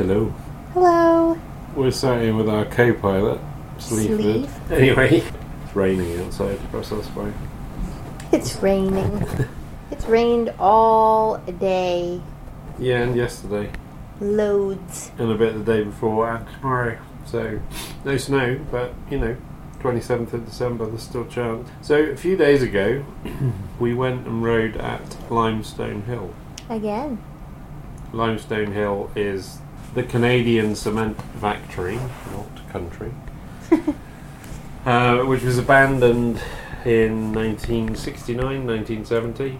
Hello. Hello. We're sat here with our co-pilot, Sleaford. Sleeve. Anyway, it's raining outside, perhaps that's why. It's raining. it's rained all day. Yeah, and yesterday, Loads. and a bit the day before, and tomorrow. So, no snow, but, you know, 27th of December, there's still chance. So, a few days ago, we went and rode at Limestone Hill. Again. Limestone Hill is the Canadian cement factory, not country, uh, which was abandoned in 1969, 1970,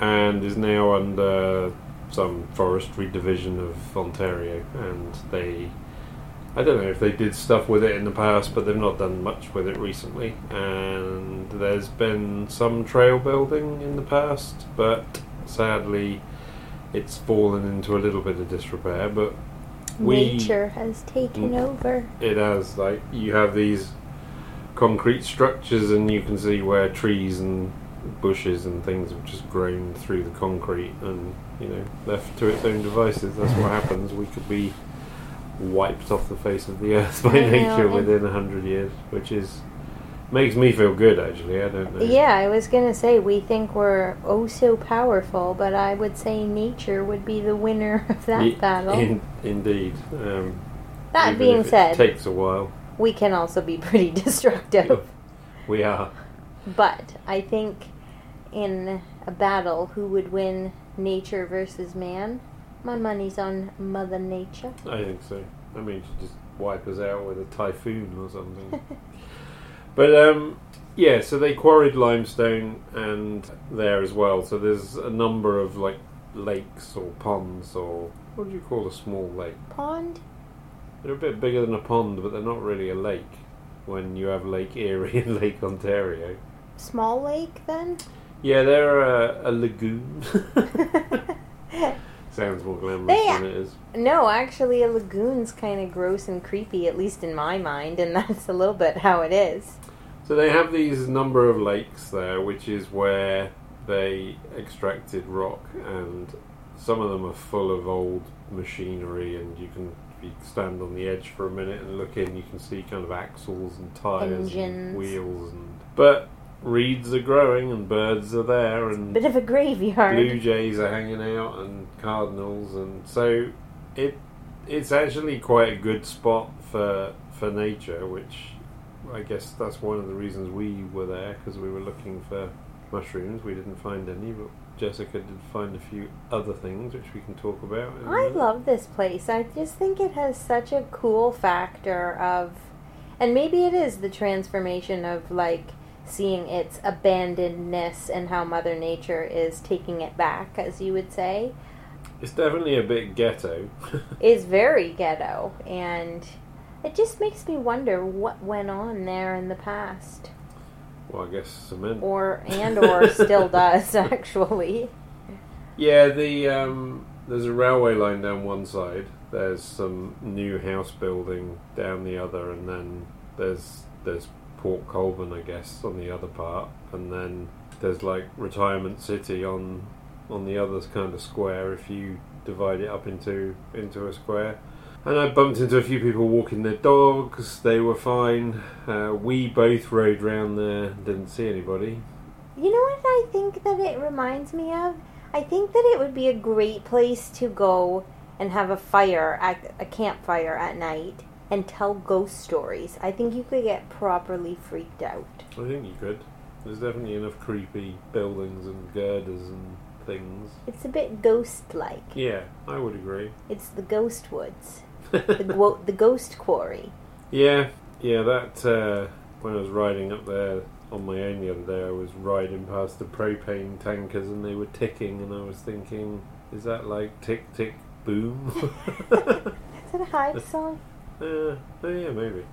and is now under some forestry division of Ontario. And they, I don't know if they did stuff with it in the past, but they've not done much with it recently. And there's been some trail building in the past, but sadly it's fallen into a little bit of disrepair, but we Nature has taken Mm. over. it has like you have these concrete structures and you can see where trees and bushes and things have just grown through the concrete and you know left to its own devices that's what happens we could be wiped off the face of the earth by I nature and- within a hundred years which is makes me feel good actually i don't know Yeah, I was gonna say we think we're oh so powerful, but I would say nature would be the winner of that Ye- battle. in- indeed um, that even being if it said, takes a while we can also be pretty destructive. we are But I think in a battle, who would win, nature versus man? My money's on Mother Nature. I think so. I mean, she just wipe us out with a typhoon or something. but um, yeah, so they quarried limestone and there as well. So there's a number of like lakes or ponds or what do you call a small lake? Pond? They're a bit bigger than a pond, but they're not really a lake. When you have Lake Erie and Lake Ontario, Small lake then? yeah, they're a, a lagoon. Sounds more glamorous They- than it is. no, actually, a lagoon's kind of gross and creepy, at least in my mind, and that's a little bit how it is. So they have these number of lakes there, which is where they extracted rock, and some of them are full of old machinery, and you can you stand on the edge for a minute and look in, you can see kind of axles and tires Engines. and wheels, and but reeds are growing and birds are there and Bit of a graveyard. blue jays are hanging out and cardinals, and so it it's actually quite a good spot for for nature, which I guess that's one of the reasons we were there because we were looking for mushrooms. We didn't find any, but Jessica did find a few other things which we can talk about. I love this place. I just think it has such a cool factor of, and maybe it is the transformation of like seeing its abandonedness and how Mother Nature is taking it back, as you would say, It's definitely a bit ghetto. is very ghetto, and it just makes me wonder what went on there in the past, well, I guess cement. or and or still does actually. Yeah, the um, there's a railway line down one side. There's some new house building down the other, and then there's there's Port Colborne, I guess, on the other part, and then there's like Retirement City on on the other kind of square. If you divide it up into into a square. And I bumped into a few people walking their dogs. They were fine. Uh, we both rode round there. Didn't see anybody. You know what I think that it reminds me of? I think that it would be a great place to go and have a fire at a campfire at night and tell ghost stories. I think you could get properly freaked out. I think you could. There's definitely enough creepy buildings and girders and things. It's a bit ghost-like. Yeah, I would agree. It's the ghost woods, the gwo- the ghost quarry. yeah, yeah. That uh, when I was riding up there on my own the other day, I was riding past the propane tankers and they were ticking, and I was thinking, is that like tick tick boom? Is that a Hive song? Uh, oh yeah, maybe.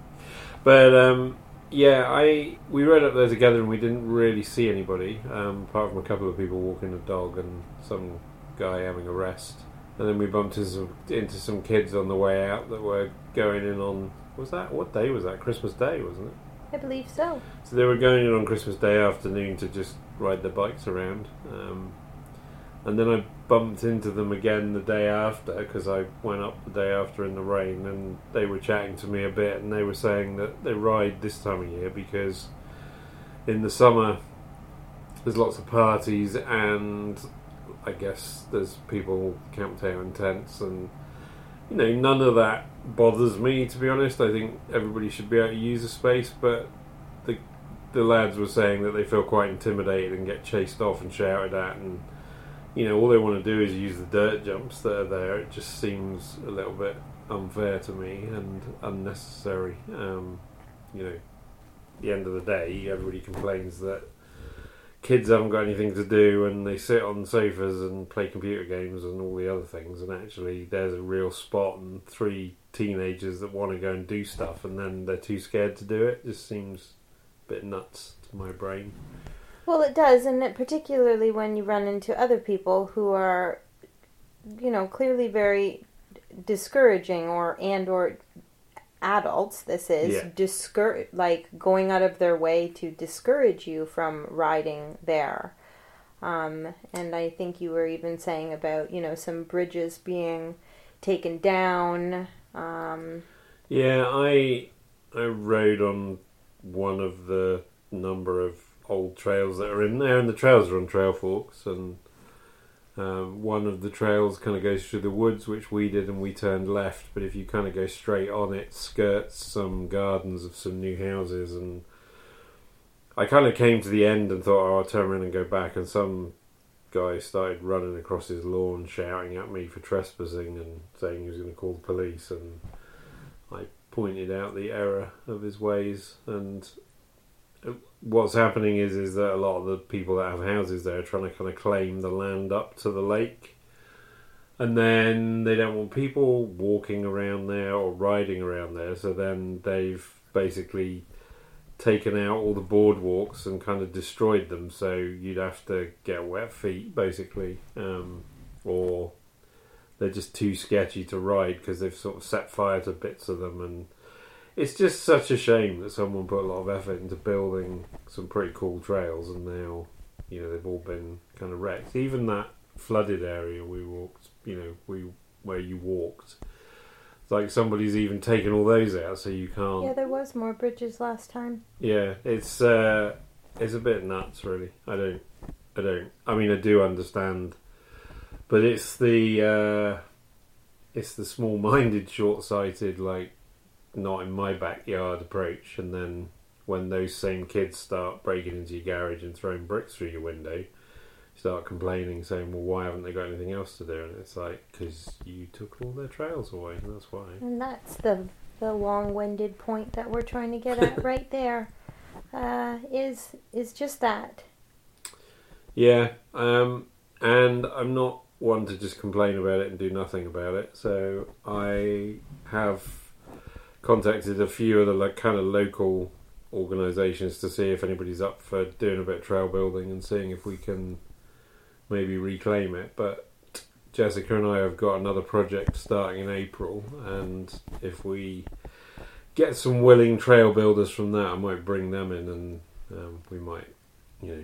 But um, yeah, I we rode up there together and we didn't really see anybody um, apart from a couple of people walking a dog and some guy having a rest. And then we bumped into some, into some kids on the way out that were going in on was that what day was that? Christmas Day, wasn't it? I believe so. So they were going in on Christmas Day afternoon to just ride their bikes around. Um, and then I bumped into them again the day after because I went up the day after in the rain, and they were chatting to me a bit, and they were saying that they ride this time of year because in the summer there's lots of parties, and I guess there's people camped out in tents, and you know none of that bothers me to be honest. I think everybody should be able to use a space, but the the lads were saying that they feel quite intimidated and get chased off and shouted at and you know, all they want to do is use the dirt jumps that are there. It just seems a little bit unfair to me and unnecessary. Um, you know, the end of the day, everybody complains that kids haven't got anything to do and they sit on sofas and play computer games and all the other things. And actually, there's a real spot and three teenagers that want to go and do stuff and then they're too scared to do it. it just seems a bit nuts to my brain. Well, it does, and it, particularly when you run into other people who are, you know, clearly very discouraging or and or adults. This is Yeah. discour- like going out of their way to discourage you from riding there. Um, and I think you were even saying about you know some bridges being taken down. Um, Yeah, I I rode on one of the number of old trails that are in there, and the trails are on Trailforks, and um, one of the trails kind of goes through the woods, which we did, and we turned left. But if you kind of go straight on, it skirts some gardens of some new houses, and I kind of came to the end and thought, oh, I'll turn around and go back, and some guy started running across his lawn, shouting at me for trespassing and saying he was going to call the police, and I pointed out the error of his ways and what's happening is is that a lot of the people that have houses there are trying to kind of claim the land up to the lake. And then they don't want people walking around there or riding around there so then they've basically taken out all the boardwalks and kind of destroyed them. So you'd have to get wet feet basically um, or they're just too sketchy to ride because they've sort of set fire to bits of them and it's just such a shame that someone put a lot of effort into building some pretty cool trails and now you know they've all been kind of wrecked even that flooded area we walked you know we where you walked it's like somebody's even taken all those out so you can't yeah, there was more bridges last time. yeah, it's uh, it's a bit nuts, really. I don't, I don't. I mean, I do understand, but it's the uh, it's the small-minded, short-sighted, like not in my backyard approach. And then when those same kids start breaking into your garage and throwing bricks through your window, start complaining, saying, "Well, why haven't they got anything else to do?" And it's like, "Because you took all their trails away. and That's why." And that's the the long-winded point that we're trying to get at right there. Uh, is is just that. Yeah, um, and I'm not one to just complain about it and do nothing about it. So I have contacted a few of the like kind of local organisations to see if anybody's up for doing a bit of trail building and seeing if we can maybe reclaim it. But Jessica and I have got another project starting in April, and if we get some willing trail builders from that, I might bring them in, and um, we might, you know,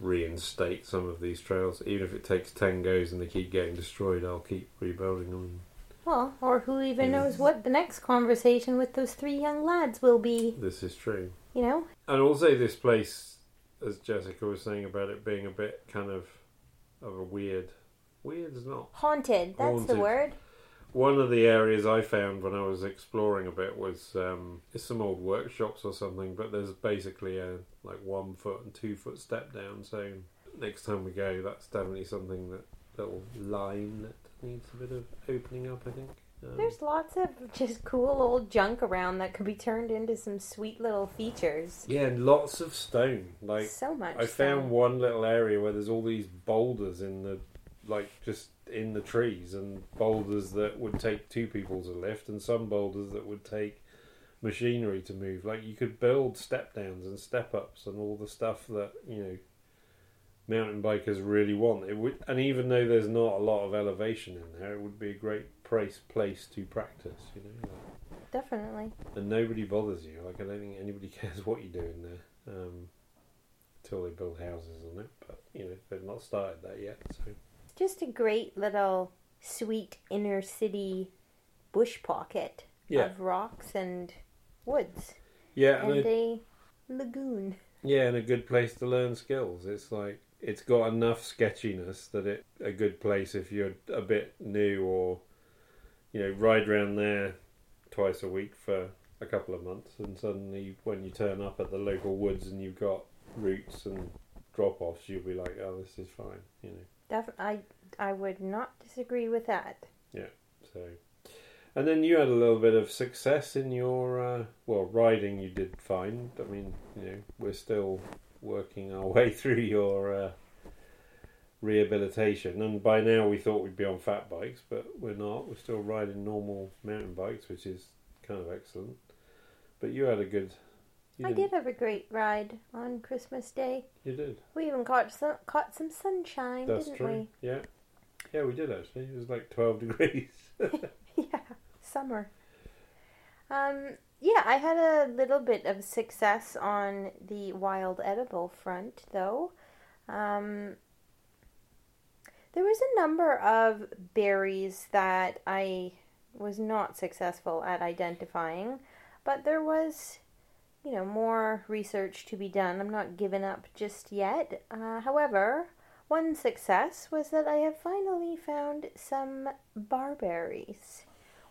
reinstate some of these trails. Even if it takes ten goes and they keep getting destroyed, I'll keep rebuilding them. Well, or who even knows what the next conversation with those three young lads will be? This is true. You know, And also, this place, as Jessica was saying about it being a bit kind of of a weird, weird is not haunted. That's the Haunted. word. One of the areas I found when I was exploring a bit was um, it's some old workshops or something, but there's basically a like one foot and two foot step down. So next time we go, that's definitely something that little line that needs a bit of opening up. I think. Um, There's lots of just cool old junk around that could be turned into some sweet little features. yeah, and lots of stone. Like so much. I so. found one little area where there's all these boulders in the like just in the trees and boulders that would take two people to lift and some boulders that would take machinery to move like you could build step downs and step ups and all the stuff that you know mountain bikers really want it would and even though there's not a lot of elevation in there it would be a great place place to practice you know like, Definitely. and nobody bothers you. Like I don't think anybody cares what you do in there um, until they build houses on it. But you know they've not started that yet. So just a great little sweet inner city bush pocket Yeah. of rocks and woods Yeah, and and a, a lagoon. yeah, and a good place to learn skills. It's like it's got enough sketchiness that it a good place if you're a bit new or you know ride around there twice a week for a couple of months, and suddenly when you turn up at the local woods and you've got roots and drop offs, you'll be like, oh, this is fine, you know. Def- I I would not disagree with that. Yeah so, and then you had a little bit of success in your uh, well riding. You did fine. I mean, you know, we're still working our way through your uh, rehabilitation, and by now we thought we'd be on fat bikes, but we're not. We're still riding normal mountain bikes, which is kind of excellent. But you had a good. I didn't- have a great ride on Christmas Day. You did. We even caught some caught some sunshine, That's didn't true. Yeah. Yeah, we did actually. It was like twelve degrees. yeah, summer. Um, yeah, I had a little bit of success on the wild edible front, though. Um, there was a number of berries that I was not successful at identifying, but there was, you know, more research to be done. I'm not giving up just yet. Uh, however, one success was that I have finally found some barberries.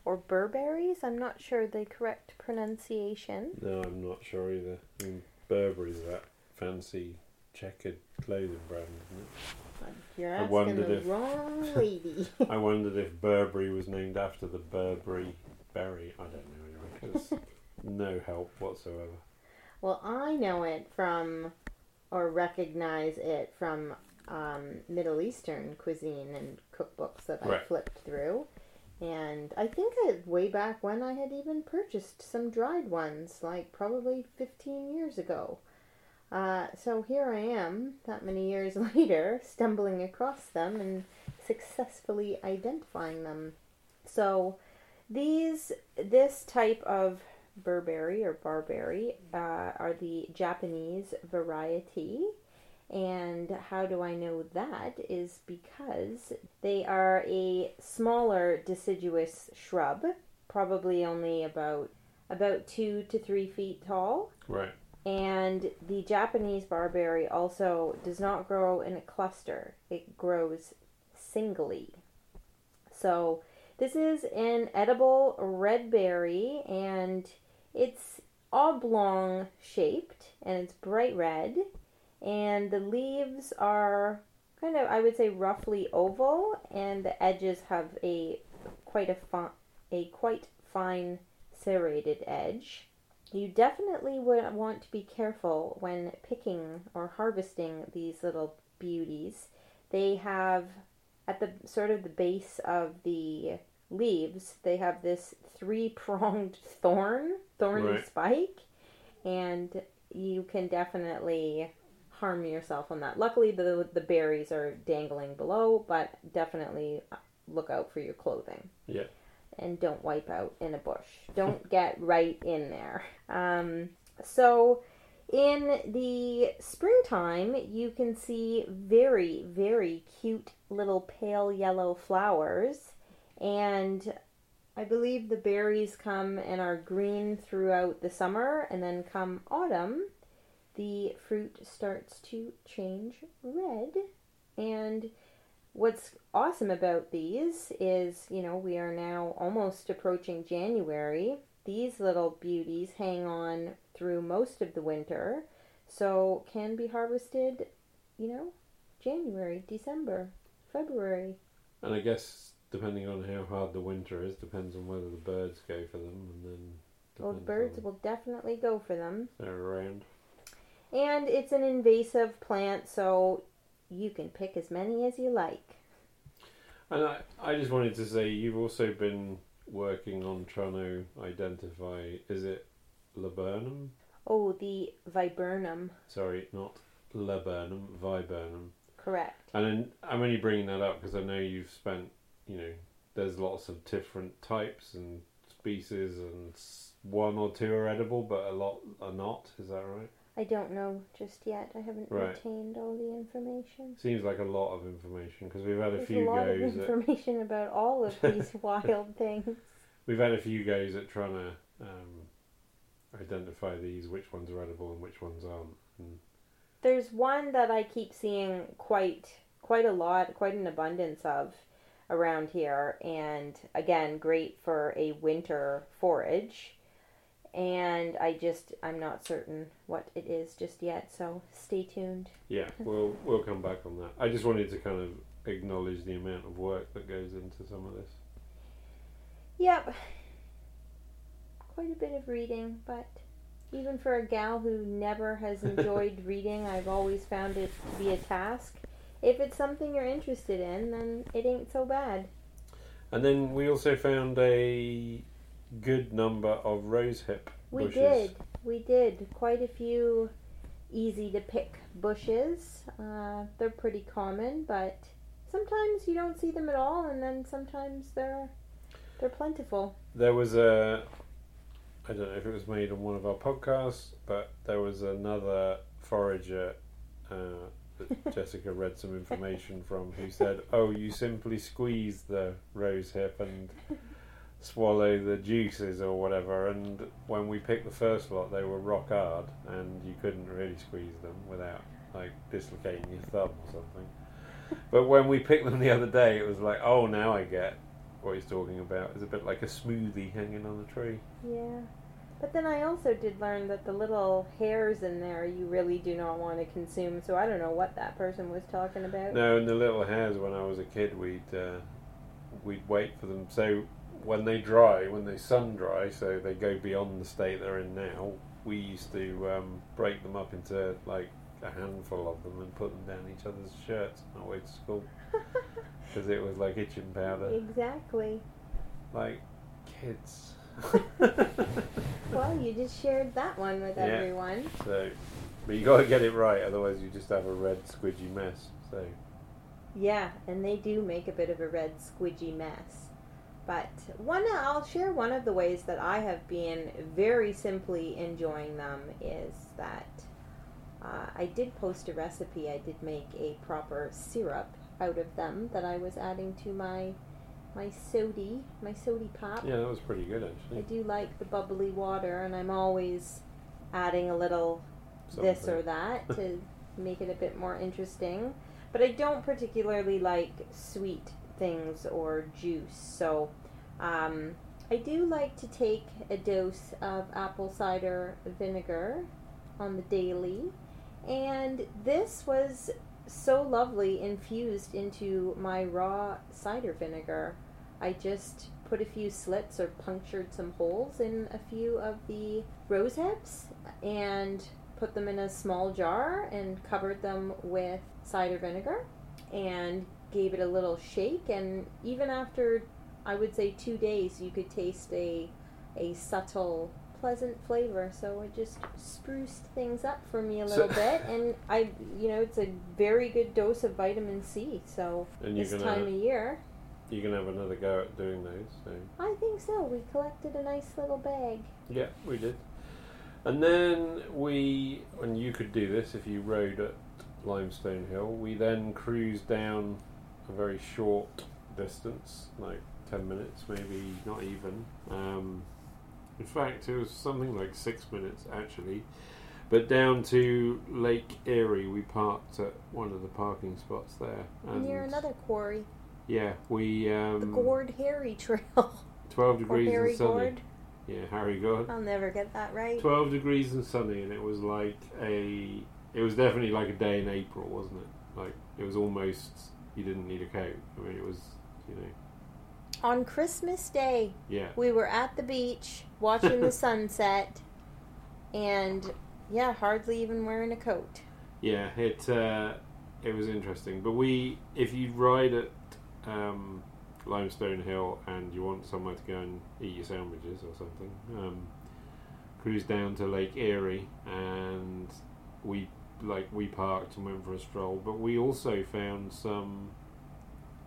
Or burberries, I'm not sure the correct pronunciation. No, I'm not sure either. I mean, Burberry's that fancy checkered clothing brand, isn't it? You're I asking wondered the if- wrong lady. I wondered if Burberry was named after the Burberry berry. I don't know anyway. It's no help whatsoever. well, I know it from, or recognize it from um, Middle Eastern cuisine and cookbooks that I Right. flipped through. And I think way back when I had even purchased some dried ones, like probably 15 years ago. Uh, so here I am, that many years later, stumbling across them and successfully identifying them. So these, this type of Burberry or Barberry uh, are the Japanese variety. And how do I know that? Is because they are a smaller deciduous shrub, probably only about about two to three feet tall. Right. And the Japanese barberry also does not grow in a cluster, it grows singly. So, this is an edible red berry and it's oblong shaped and it's bright red. And the leaves are kind of, I would say, roughly oval, and the edges have a quite a fi- a quite fine serrated edge. You definitely would want to be careful when picking or harvesting these little beauties. They have at the sort of the base of the leaves, they have this three-pronged thorn, thorny Right. spike, and you can definitely harm yourself on that. Luckily, the the berries are dangling below, but definitely look out for your clothing Yeah. and don't wipe out in a bush. Don't get right in there. Um, so, in the springtime, you can see very, very cute little pale yellow flowers, and I believe the berries come and are green throughout the summer, and then come autumn, the fruit starts to change red. And what's awesome about these is, you know, we are now almost approaching January. These little beauties hang on through most of the winter, so can be harvested, you know, January, December, February. And I guess depending on how hard the winter is, depends on whether the birds go for them, and then Well, the birds will definitely go for them. they're around. And it's an invasive plant, so you can pick as many as you like. And I, I just wanted to say you've also been working on trying to identify is it laburnum? Oh, the viburnum, Sorry, not laburnum, viburnum. correct. And then I'm only bringing that up because I know you've spent, you know, there's lots of different types and species and one or two are edible, but a lot are not. Is that right? I don't know just yet. I haven't Right. retained all the information. Seems like a lot of information because we've had a There's few a lot of goes. At, information about all of these wild things. we've had a few goes at trying to um, identify these, which ones are edible and which ones aren't. And There's one that I keep seeing quite quite a lot, quite an abundance of around here, and again, great for a winter forage. And I just I'm not certain what it is just yet, so stay tuned. yeah, we'll we'll come back on that. I just wanted to kind of acknowledge the amount of work that goes into some of this. Yep. Quite a bit of reading, but even for a gal who never has enjoyed reading, I've always found it to be a task. If it's something you're interested in, then it ain't so bad. And then we also found a good number of rosehip We bushes. did. We did. Quite a few easy to pick bushes. Uh, they're pretty common, but sometimes you don't see them at all, and then sometimes they're they're plentiful. There was a, I don't know if it was made on one of our podcasts, but there was another forager uh, that Jessica read some information from who said, "Oh, you simply squeeze the rose hip and swallow the juices or whatever." And when we picked the first lot, they were rock hard, and you couldn't really squeeze them without like dislocating your thumb or something. But when we picked them the other day, it was like, "Oh, now I get." What he's talking about It's a bit like a smoothie hanging on the tree. Yeah. But then I also did learn that the little hairs in there you really do not want to consume, so I don't know what that person was talking about. No, and the little hairs. When I was a kid, we'd uh, we'd wait for them. So when they dry, when they sun dry, so they go beyond the state they're in now. We used to um, break them up into like a handful of them and put them down each other's shirts on our way to school because it was like itching powder, Exactly. like kids. Well, you just shared that one with Yeah. everyone. So, but you got to get it right, otherwise you just have a red squidgy mess. So. Yeah, and they do make a bit of a red squidgy mess. But one, I'll share one of the ways that I have been very simply enjoying them is that uh, I did post a recipe. I did make a proper syrup out of them that I was adding to my my sody, my sody pop. Yeah, that was pretty good actually. I do like the bubbly water, and I'm always adding a little this or that to make it a bit more interesting. But I don't particularly like sweet things or juice, so um, I do like to take a dose of apple cider vinegar on the daily, and this was so lovely infused into my raw cider vinegar. I just put a few slits or punctured some holes in a few of the rose hips and put them in a small jar and covered them with cider vinegar. And gave it a little shake and even after I would say 2 days you could taste a a subtle pleasant flavor so it just spruced things up for me a So- little bit and I you know it's a very good dose of vitamin C so this time of year You can have another go at doing those. So I think so we collected a nice little bag yeah, we did. And then we, and you could do this if you rode at Limestone Hill. We then cruised down a very short distance, like ten minutes, maybe not even. Um, in fact, it was something like six minutes actually. But down to Lake Erie, we parked at one of the parking spots there. near another quarry Yeah, we um, the Gord Harry Trail twelve degrees Harry and sunny. Gord Yeah, Harry Gord. I'll never get that right 12 degrees and sunny and it was like a it was definitely like a day in april wasn't it like it was almost you didn't need a coat. I mean it was you know. On Christmas Day yeah. we were at the beach watching the sunset and yeah hardly even wearing a coat. Yeah it uh it was interesting. But we if you ride at um limestone hill and you want somewhere to go and eat your sandwiches or something um cruise down to lake erie and we like we parked and went for a stroll but we also found some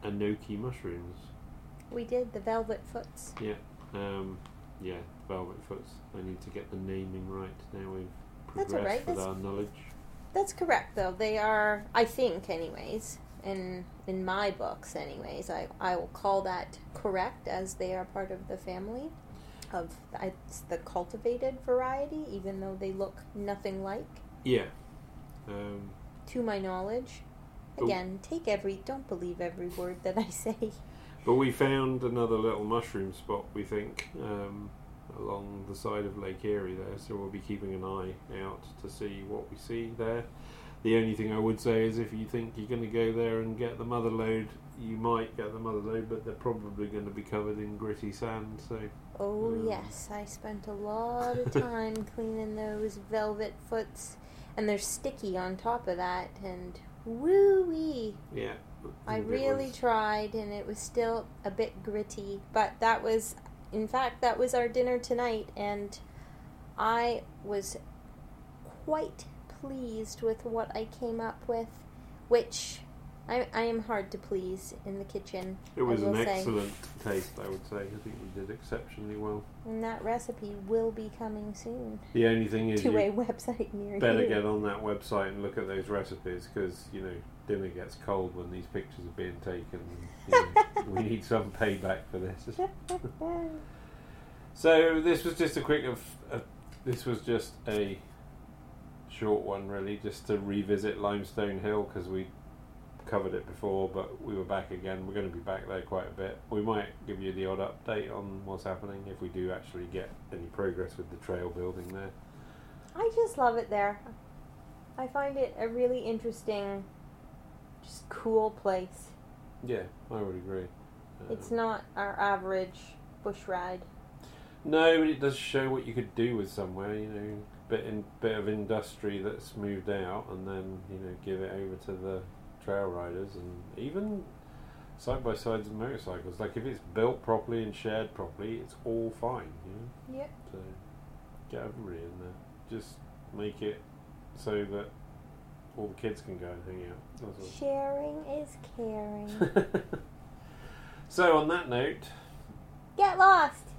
enoki mushrooms we did the velvet foots Yeah, um, yeah, Velvet Foots. I need to get the naming right now. We've That's progressed with that's- our knowledge. That's correct, though. They are, I think, anyways, in in my books, anyways. I I will call that correct as they are part of the family of it's the cultivated variety, even though they look nothing like, Yeah. Um, to my knowledge. Again, take every don't believe every word that I say. But we found another little mushroom spot, we think, um, along the side of Lake Erie there, so we'll be keeping an eye out to see what we see there. The only thing I would say is if you think you're going to go there and get the mother load, you might get the mother load, but they're probably going to be covered in gritty sand, so Oh Mm. yes, I spent a lot of time cleaning those velvet foots, and they're sticky on top of that. And woo wee, yeah. I really tried, and it was still a bit gritty. But that was, in fact, that was our dinner tonight, and I was quite pleased with what I came up with, which. I, I am hard to please in the kitchen. It was an say. excellent taste, I would say. I think we did exceptionally well. And that recipe will be coming soon The only thing is to you a website near better you. get on that website and look at those recipes because you know dinner gets cold when these pictures are being taken. You know, we need some payback for this. So this was just a quick of. This was just a short one, really, just to revisit Limestone Hill because we covered it before, but we were back again. We're going to be back there quite a bit. We might give you the odd update on what's happening if we do actually get any progress with the trail building there. I just love it there. I find it a really interesting, just cool place. Yeah, I would agree. Um, It's not our average bush ride. No, but it does show what you could do with somewhere. You know, bit in bit of industry that's moved out, and then you know give it over to the trail riders, and even side by sides and motorcycles. Like if it's built properly and shared properly, it's all fine. You know, Yep. so get everybody in there. Uh, just make it so that all the kids can go and hang out. Sharing is caring. so on that note, Get lost!